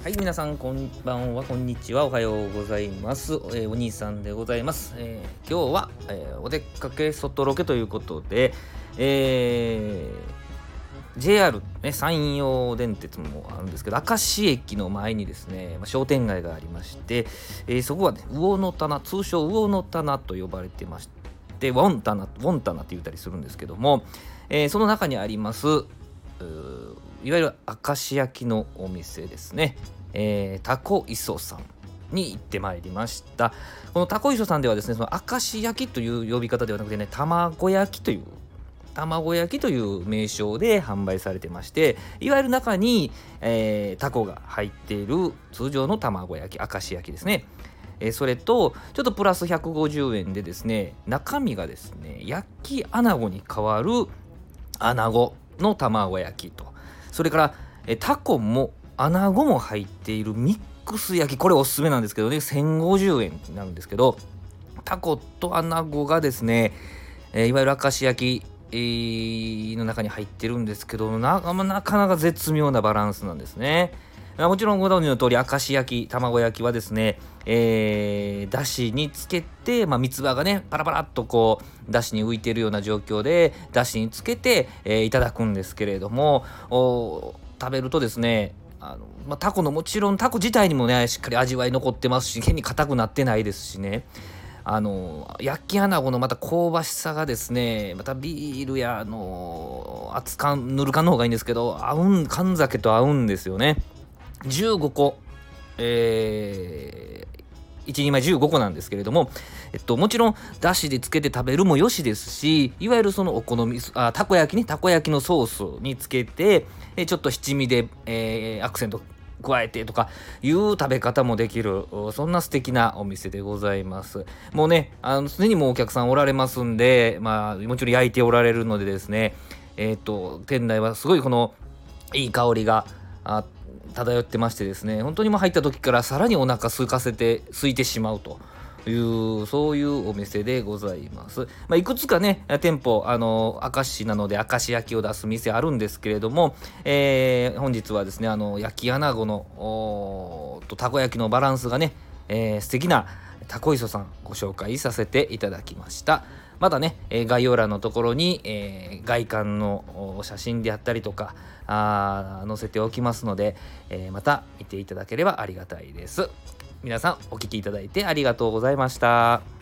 はい、皆さん、こんばんは、こんにちは、おはようございます。えーお兄さんでございます。えー今日は、えーお出かけ外ロケということで、えー JR、ね、山陽電鉄もあるんですけど、明石駅の前にですね、まあ、商店街がありまして、えーそこはね、魚の棚、通称魚の棚と呼ばれてまして、ウォンタナ、ウォンタナって言ったりするんですけども、えーその中にあります、いわゆる明石焼きのお店ですね、えー、タコ磯さんに行ってまいりました。このタコ磯さんではですねその明石焼きという呼び方ではなくてね卵焼きという卵焼きという名称で販売されてましていわゆる中に、えータコが入っている通常の卵焼き明石焼きですね。えーそれとちょっとプラス150円でですね中身がですね焼き穴子に代わる穴子の卵焼きとそれからえタコも穴子も入っているミックス焼きこれおすすめなんですけどね1050円なんですけどタコと穴子がですね、えいわゆる明石焼きの中に入ってるんですけどななかなか絶妙なバランスなんですね。もちろんご存知の通り明石焼き卵焼きはですね、えー、だしにつけて、まあ、三つ葉がねパラパラっとこうだしに浮いてるような状況でだしにつけて、えーいただくんですけれども食べるとですねあの、まあ、タコのもちろんタコ自体にもねしっかり味わい残ってますし変に硬くなってないですしね。あの焼き穴子のまた香ばしさがですねまたビールやあの熱燗ぬる燗の方がいいんですけど合うん燗酒と合うんですよね。15個。えー、1人前15個なんですけれども、えっと、もちろんだしでつけて食べるもよしですしいわゆるそのお好みあたこ焼きねたこ焼きのソースにつけてえちょっと七味で、えーアクセント加えてとかいう食べ方もできるそんな素敵なお店でございます。もうねあの常にもうお客さんおられますんでまあもちろん焼いておられるのでですねえっ、と店内はすごいこのいい香りがあって漂ってましてですね本当にもう入った時からさらにお腹空かせて空いてしまうというそういうお店でございます、まあ、いくつかね店舗あの明石なので明石焼きを出す店あるんですけれども、えー本日はですねあの焼き穴子のおとたこ焼きのバランスがね、えー素敵なたこ磯さんご紹介させていただきました。まだね、え概要欄のところに、え外観の写真であったりとかあ載せておきますので、えまた見ていただければありがたいです皆さんお聴きいただいてありがとうございました。